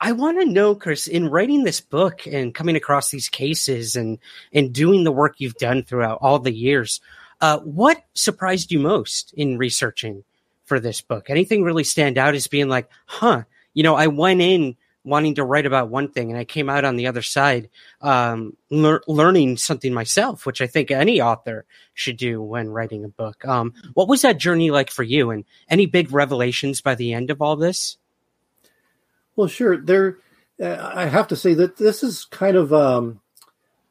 I want to know, Chris, in writing this book and coming across these cases and and doing the work you've done throughout all the years, uh, what surprised you most in researching for this book? Anything really stand out as being like, huh, you know, I went in wanting to write about one thing and I came out on the other side um, lear- learning something myself, which I think any author should do when writing a book. Um, what was that journey like for you and any big revelations by the end of all this? Well, sure. There, uh, I have to say that this is kind of um,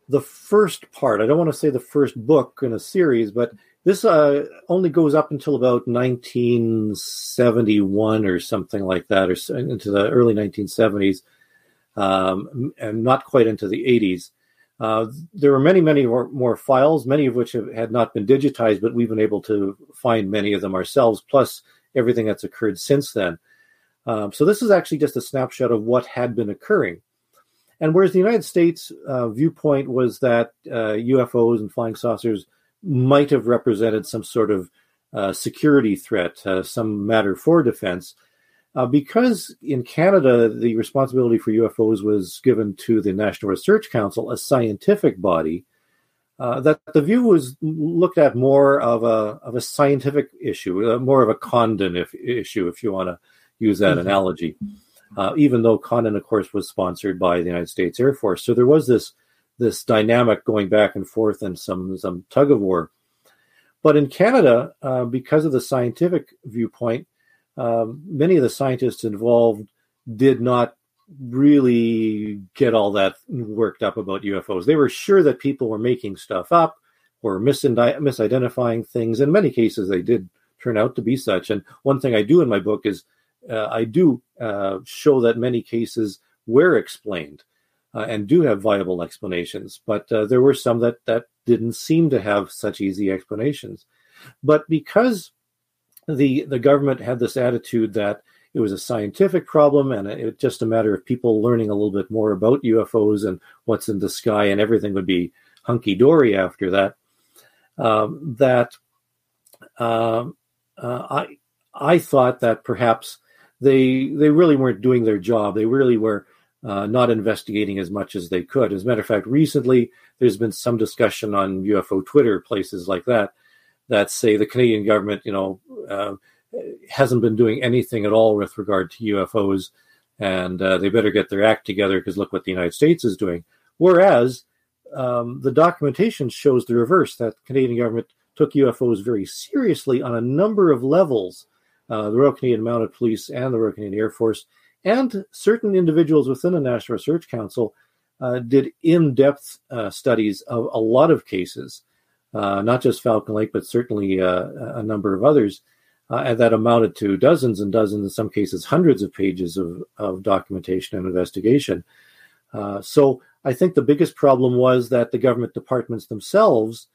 the first part. I don't want to say the first book in a series, but this uh, only goes up until about 1971 or something like that, or into the early 1970s, um, and not quite into the 80s. Uh, there were many, many more, more, files, many of which have, had not been digitized, but we've been able to find many of them ourselves, plus everything that's occurred since then. Um, so this is actually just a snapshot of what had been occurring. And whereas the United States uh, viewpoint was that uh, UFOs and flying saucers might have represented some sort of uh, security threat, uh, some matter for defense. Uh, because in Canada, the responsibility for UFOs was given to the National Research Council, a scientific body, uh, that the view was looked at more of a of a scientific issue, uh, more of a Condon if, issue, if you want to use that mm-hmm. analogy. uh, even though Condon, of course, was sponsored by the United States Air Force. So there was this this dynamic going back and forth and some some tug of war. But in Canada, uh, because of the scientific viewpoint, um, many of the scientists involved did not really get all that worked up about UFOs. They were sure that people were making stuff up or misidentifying things. In many cases, they did turn out to be such. And one thing I do in my book is uh, I do uh, show that many cases were explained uh, and do have viable explanations, but uh, there were some that that didn't seem to have such easy explanations. But because the the government had this attitude that it was a scientific problem and it just a matter of people learning a little bit more about UFOs and what's in the sky, and everything would be hunky dory after that. Um, that um, uh, I I thought that perhaps they they really weren't doing their job. They really were uh, not investigating as much as they could. As a matter of fact, recently there's been some discussion on UFO Twitter, places like that, that say the Canadian government, you know, uh, hasn't been doing anything at all with regard to UFOs, and uh, they better get their act together because look what the United States is doing. Whereas um, the documentation shows the reverse that the Canadian government took UFOs very seriously on a number of levels. Uh, the Royal Canadian Mounted Police and the Royal Canadian Air Force, and certain individuals within the National Research Council uh, did in depth uh, studies of a lot of cases, uh, not just Falcon Lake, but certainly uh, a number of others uh, that amounted to dozens and dozens, in some cases, hundreds of pages of, of documentation and investigation. Uh, so I think the biggest problem was that the government departments themselves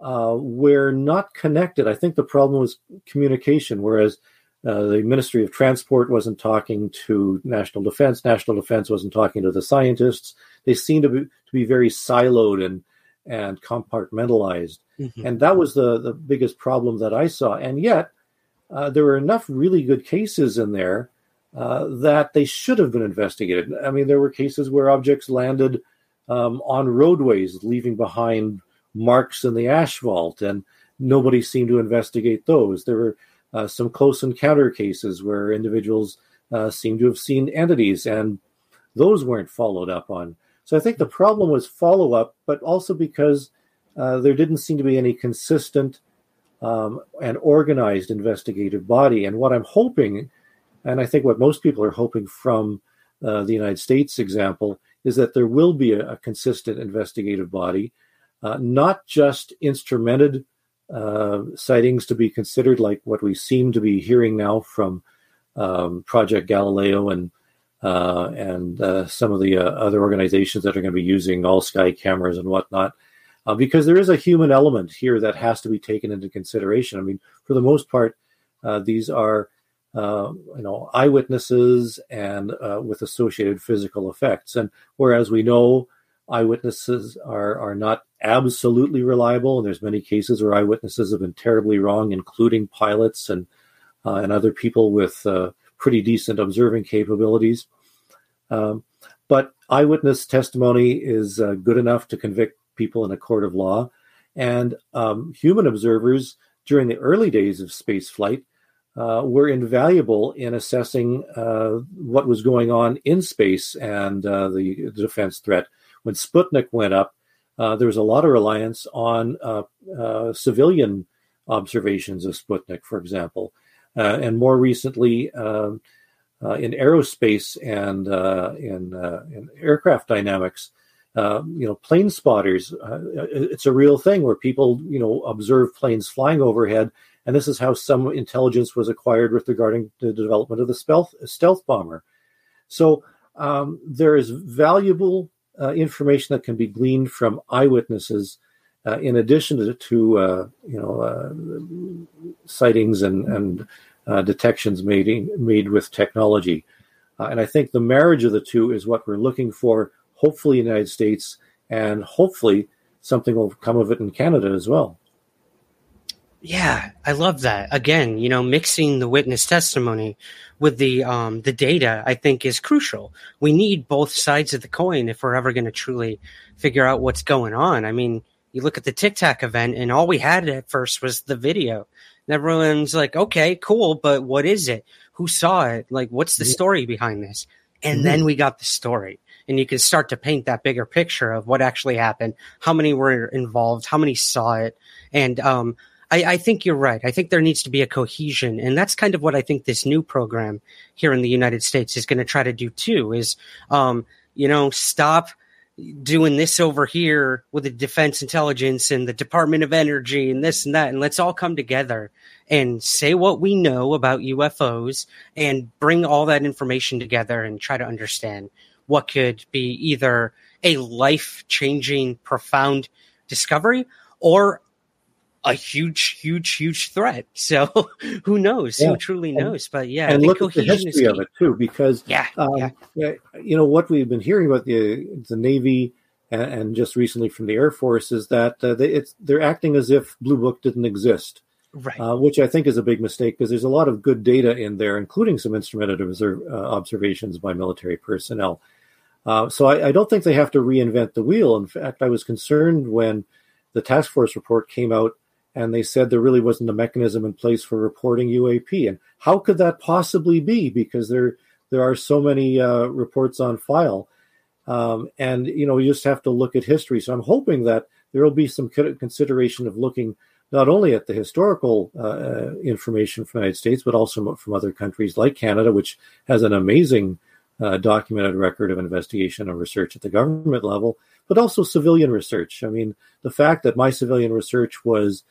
were not connected. I think the problem was communication, whereas uh, the Ministry of Transport wasn't talking to National Defense, National Defense wasn't talking to the scientists. They seemed to be, to be very siloed and and compartmentalized, mm-hmm. and that was the the biggest problem that I saw. And yet, uh, there were enough really good cases in there uh, that they should have been investigated. I mean, there were cases where objects landed um, on roadways, leaving behind marks in the asphalt, and nobody seemed to investigate those. There were uh, some close encounter cases where individuals uh, seemed to have seen entities, and those weren't followed up on. So I think the problem was follow up, but also because uh, there didn't seem to be any consistent um, an organized investigative body. And what I'm hoping, and I think what most people are hoping from uh, the United States example, is that there will be a, a consistent investigative body, uh, not just instrumented uh, sightings to be considered like what we seem to be hearing now from um, Project Galileo and uh, and uh, some of the uh, other organizations that are going to be using all sky cameras and whatnot uh, because there is a human element here that has to be taken into consideration. I mean, for the most part, these are you know eyewitnesses and with associated physical effects. And whereas we know eyewitnesses are are not absolutely reliable, and there's many cases where eyewitnesses have been terribly wrong, including pilots and uh, and other people with uh, pretty decent observing capabilities. Um, but eyewitness testimony is good enough to convict people in a court of law. And um, human observers during the early days of space flight uh, were invaluable in assessing uh, what was going on in space and uh, the, defense threat. When Sputnik went up, uh, there was a lot of reliance on uh, uh, civilian observations of Sputnik, for example. and more recently, um, in aerospace and in, in aircraft dynamics, uh, you know, plane spotters. Uh, it's a real thing where people, you know, observe planes flying overhead, and this is how some intelligence was acquired with regarding the development of the stealth stealth bomber. So um, there is valuable uh, information that can be gleaned from eyewitnesses, uh, in addition to, to uh, you know sightings and and detections made made with technology. and I think the marriage of the two is what we're looking for hopefully in the United States, and hopefully something will come of it in Canada as well. Yeah, I love that. Again, you know, mixing the witness testimony with the um, the data, I think, is crucial. We need both sides of the coin if we're ever going to truly figure out what's going on. I mean, you look at the Tic Tac event, and all we had at first was the video. And everyone's like, "Okay, cool, but what is it? Who saw it? Like, what's the story behind this?" And mm-hmm. then we got the story. And you can start to paint that bigger picture of what actually happened, how many were involved, how many saw it. And um, I, I, think you're right. I think there needs to be a cohesion. And that's kind of what I think this new program here in the United States is going to try to do too is, um, you know, stop – doing this over here with the defense intelligence and the department of energy and this and that and let's all come together and say what we know about ufos and bring all that information together and try to understand what could be either a life changing profound discovery or a huge, huge, huge threat. <laughs> So who knows? Yeah. Who truly and, knows? But yeah, and look at the history of it too, because yeah, um, yeah, you know what we've been hearing about the the Navy and, and just recently from the Air Force is that uh, they, it's they're acting as if Blue Book didn't exist. Right. Uh, which I think is a big mistake because there's a lot of good data in there, including some instrumented observe, uh, observations by military personnel. Uh, so I, I, don't think they have to reinvent the wheel. In fact, I was concerned when the task force report came out and they said there really wasn't a mechanism in place for reporting UAP. And how could that possibly be? Because there there are so many uh, reports on file, um, and you know you just have to look at history. So I'm hoping that there will be some consideration of looking not only at the historical uh, uh, information from the United States, but also from other countries like Canada, which has an amazing uh, documented record of investigation and research at the government level, but also civilian research. I mean, the fact that my civilian research was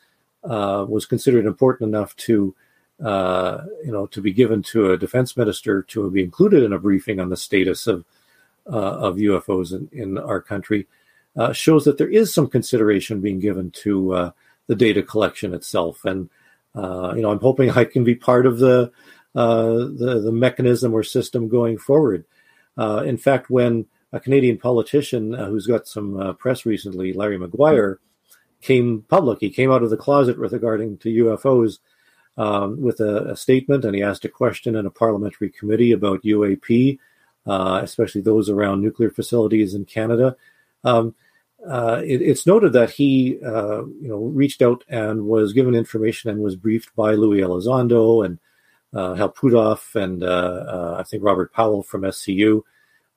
uh, was considered important enough to, uh, you know, to be given to a defense minister to be included in a briefing on the status of uh, of UFOs in, in our country, uh, shows that there is some consideration being given to uh, the data collection itself. And you know, I'm hoping I can be part of the the, the mechanism or system going forward. in fact, when a Canadian politician who's got some press recently, Larry Maguire, came public. He came out of the closet with regarding to UFOs um, with a, a, statement, and he asked a question in a parliamentary committee about UAP, uh, especially those around nuclear facilities in Canada. Um, uh, it, it's noted that he, uh, you know, reached out and was given information and was briefed by Luis Elizondo and uh, Hal Puthoff and uh, uh, I think Robert Powell from SCU.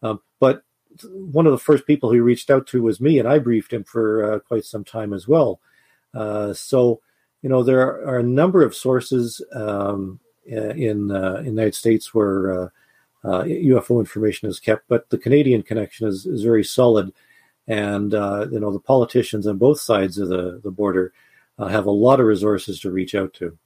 Um, but one of the first people he reached out to was me, and I briefed him for uh, quite some time as well. Uh, so, you know, there are, a number of sources um, in uh, in the United States where UFO uh, information is kept, but the Canadian connection is, is very solid, and uh, you know, the politicians on both sides of the the border uh, have a lot of resources to reach out to.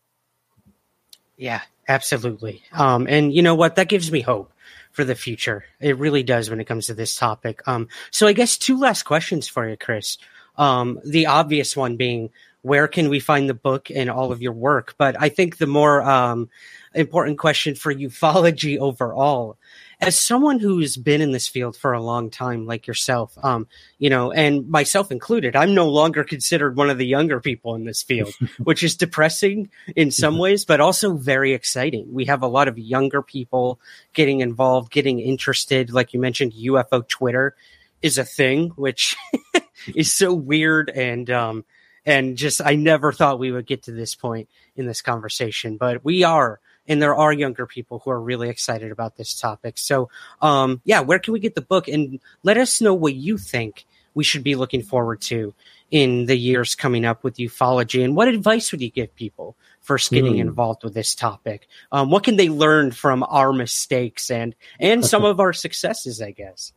Yeah, absolutely. Um, and you know what? That gives me hope for the future. It really does when it comes to this topic. Um, so I guess two last questions for you, Chris. Um, the obvious one being, where can we find the book and all of your work? But I think the more um, important question for <laughs> ufology overall as someone who's been in this field for a long time, like yourself, um, you know, and myself included, I'm no longer considered one of the younger people in this field, <laughs> which is depressing in some ways, but also very exciting. We have a lot of younger people getting involved, getting interested. Like you mentioned, UFO Twitter is a thing, which <laughs> is so weird and, um, and just I never thought we would get to this point in this conversation, but we are and there are younger people who are really excited about this topic. So, um, yeah, where can we get the book? And let us know what you think we should be looking forward to in the years coming up with ufology. And what advice would you give people first getting mm. involved with this topic? Um, what can they learn from our mistakes and and some of our successes? I guess.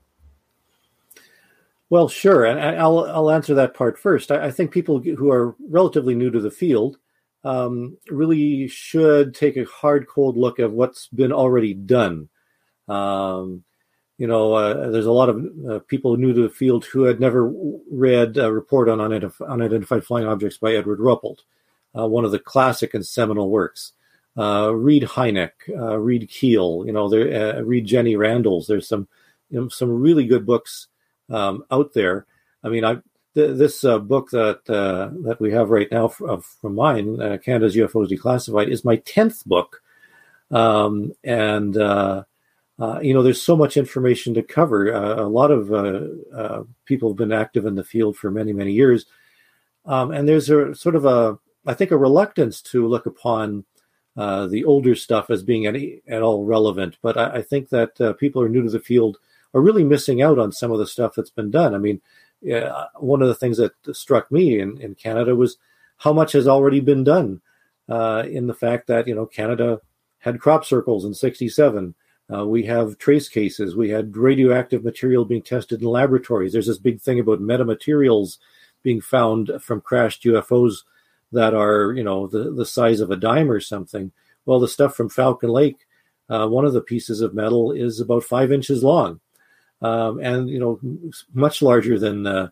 Well, sure, and I'll I'll answer that part first. I, I think people who are relatively new to the field um, really should take a hard, cold look at what's been already done. Um, you know, uh, there's a lot of uh, people new to the field who had never read a report on unidentif- unidentified flying objects by Edward Ruppelt, uh, one of the classic and seminal works. Uh, read Hynek, uh, read Keel, you know, there, uh, read Jenny Randles. There's some you know, some really good books um, out there. I mean, I this uh, book that uh, that we have right now from, from mine, uh, Canada's UFOs Declassified, is my tenth book, um, and uh, uh, you know there's so much information to cover. Uh, a lot of people have been active in the field for many many years, um, and there's a sort of a I think a reluctance to look upon uh, the older stuff as being any, at all relevant. But I, I think that uh, people who are new to the field are really missing out on some of the stuff that's been done. I mean, uh, one of the things that struck me in, in Canada was how much has already been done uh, in the fact that, you know, Canada had crop circles in 67. Uh, we have trace cases. We had radioactive material being tested in laboratories. There's this big thing about metamaterials being found from crashed UFOs that are, you know, the, the size of a dime or something. Well, the stuff from Falcon Lake, uh, one of the pieces of metal is about five inches long um, and you know much larger than uh,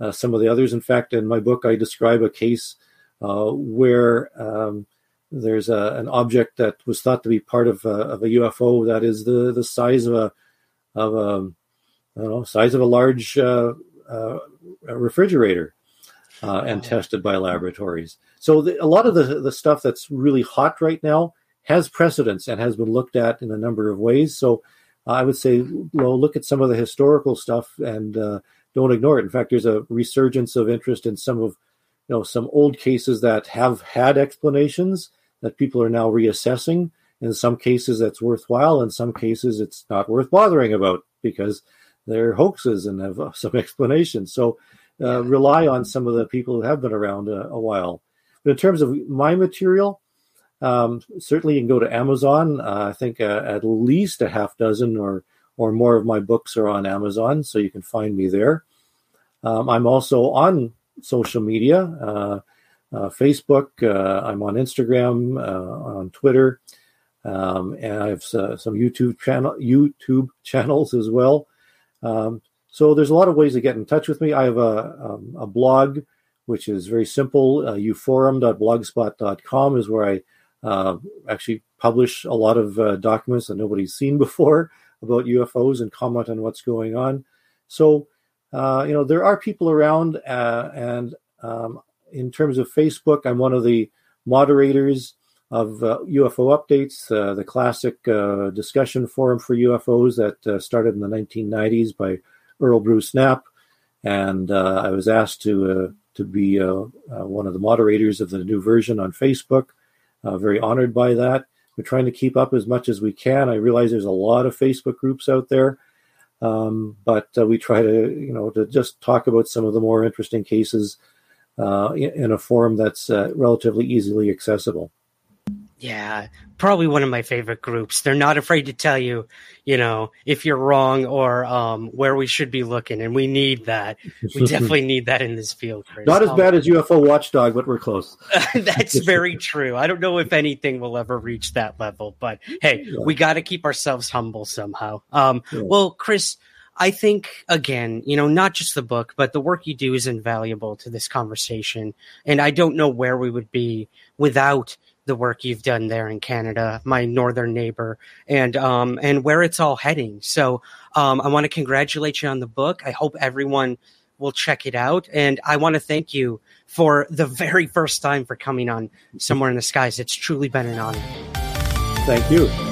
uh, some of the others. In fact, in my book, I describe a case uh, where um, there's a, an object that was thought to be part of a, of a UFO that is the the size of a of a I don't know size of a large uh, uh, refrigerator. Uh, and tested by laboratories. So the, a lot of the, the stuff that's really hot right now has precedence and has been looked at in a number of ways. So I would say, well, look at some of the historical stuff and uh, don't ignore it. In fact, there's a resurgence of interest in some of, you know, some old cases that have had explanations that people are now reassessing. In some cases, that's worthwhile. In some cases, it's not worth bothering about because they're hoaxes and have uh, <laughs> some explanations. So uh, rely on some of the people who have been around a, a while. But in terms of my material, um, certainly, you can go to Amazon. Uh, I think uh, at least a half dozen or or more of my books are on Amazon, so you can find me there. Um, I'm also on social media, uh, uh Facebook. Uh, I'm on Instagram, uh, on Twitter, um, and I have some YouTube channel YouTube <laughs> channels as well. Um, so there's a lot of ways to get in touch with me. I have a, um, a blog, which is very simple. Uh, uforum.blogspot.com is where I uh, actually publish a lot of uh, documents that nobody's seen before about UFOs and comment on what's going on. So, uh, you know, there are people around, uh, and um, in terms of Facebook, I'm one of the moderators of UFO uh, updates, uh, the classic discussion forum for UFOs that started in the 1990s by Errol Bruce Knapp, and I was asked to to be one of the moderators of the new version on Facebook. Uh, very honored by that. We're trying to keep up as much as we can. I realize there's a lot of Facebook groups out there, um, but uh, we try to, you know, to just talk about some of the more interesting cases uh, in, in, a forum that's uh, relatively easily accessible. Yeah, probably one of my favorite groups. They're not afraid to tell you, you know, if you're wrong or um, where we should be looking, and we need that. We <laughs> definitely need that in this field. Chris. Not as um, bad as UFO Watchdog, but we're close. <laughs> that's very true. I don't know if anything will ever reach that level, but hey, yeah. we got to keep ourselves humble somehow. Um, yeah. Well, Chris. I think again, you know, not just the book, but the work you do is invaluable to this conversation. And I don't know where we would be without the work you've done there in Canada, my northern neighbor, and um, and where it's all heading. So um, I want to congratulate you on the book. I hope everyone will check it out, and I want to thank you for the very first time for coming on Somewhere in the Skies. It's truly been an honor. Thank you.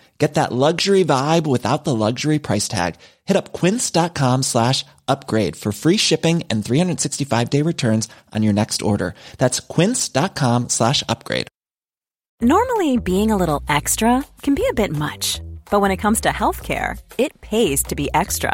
Get that luxury vibe without the luxury price tag. Hit up quince.com slash upgrade for free shipping and 365 day returns on your next order. That's quince.com slash upgrade. Normally, being a little extra can be a bit much, but when it comes to healthcare, it pays to be extra.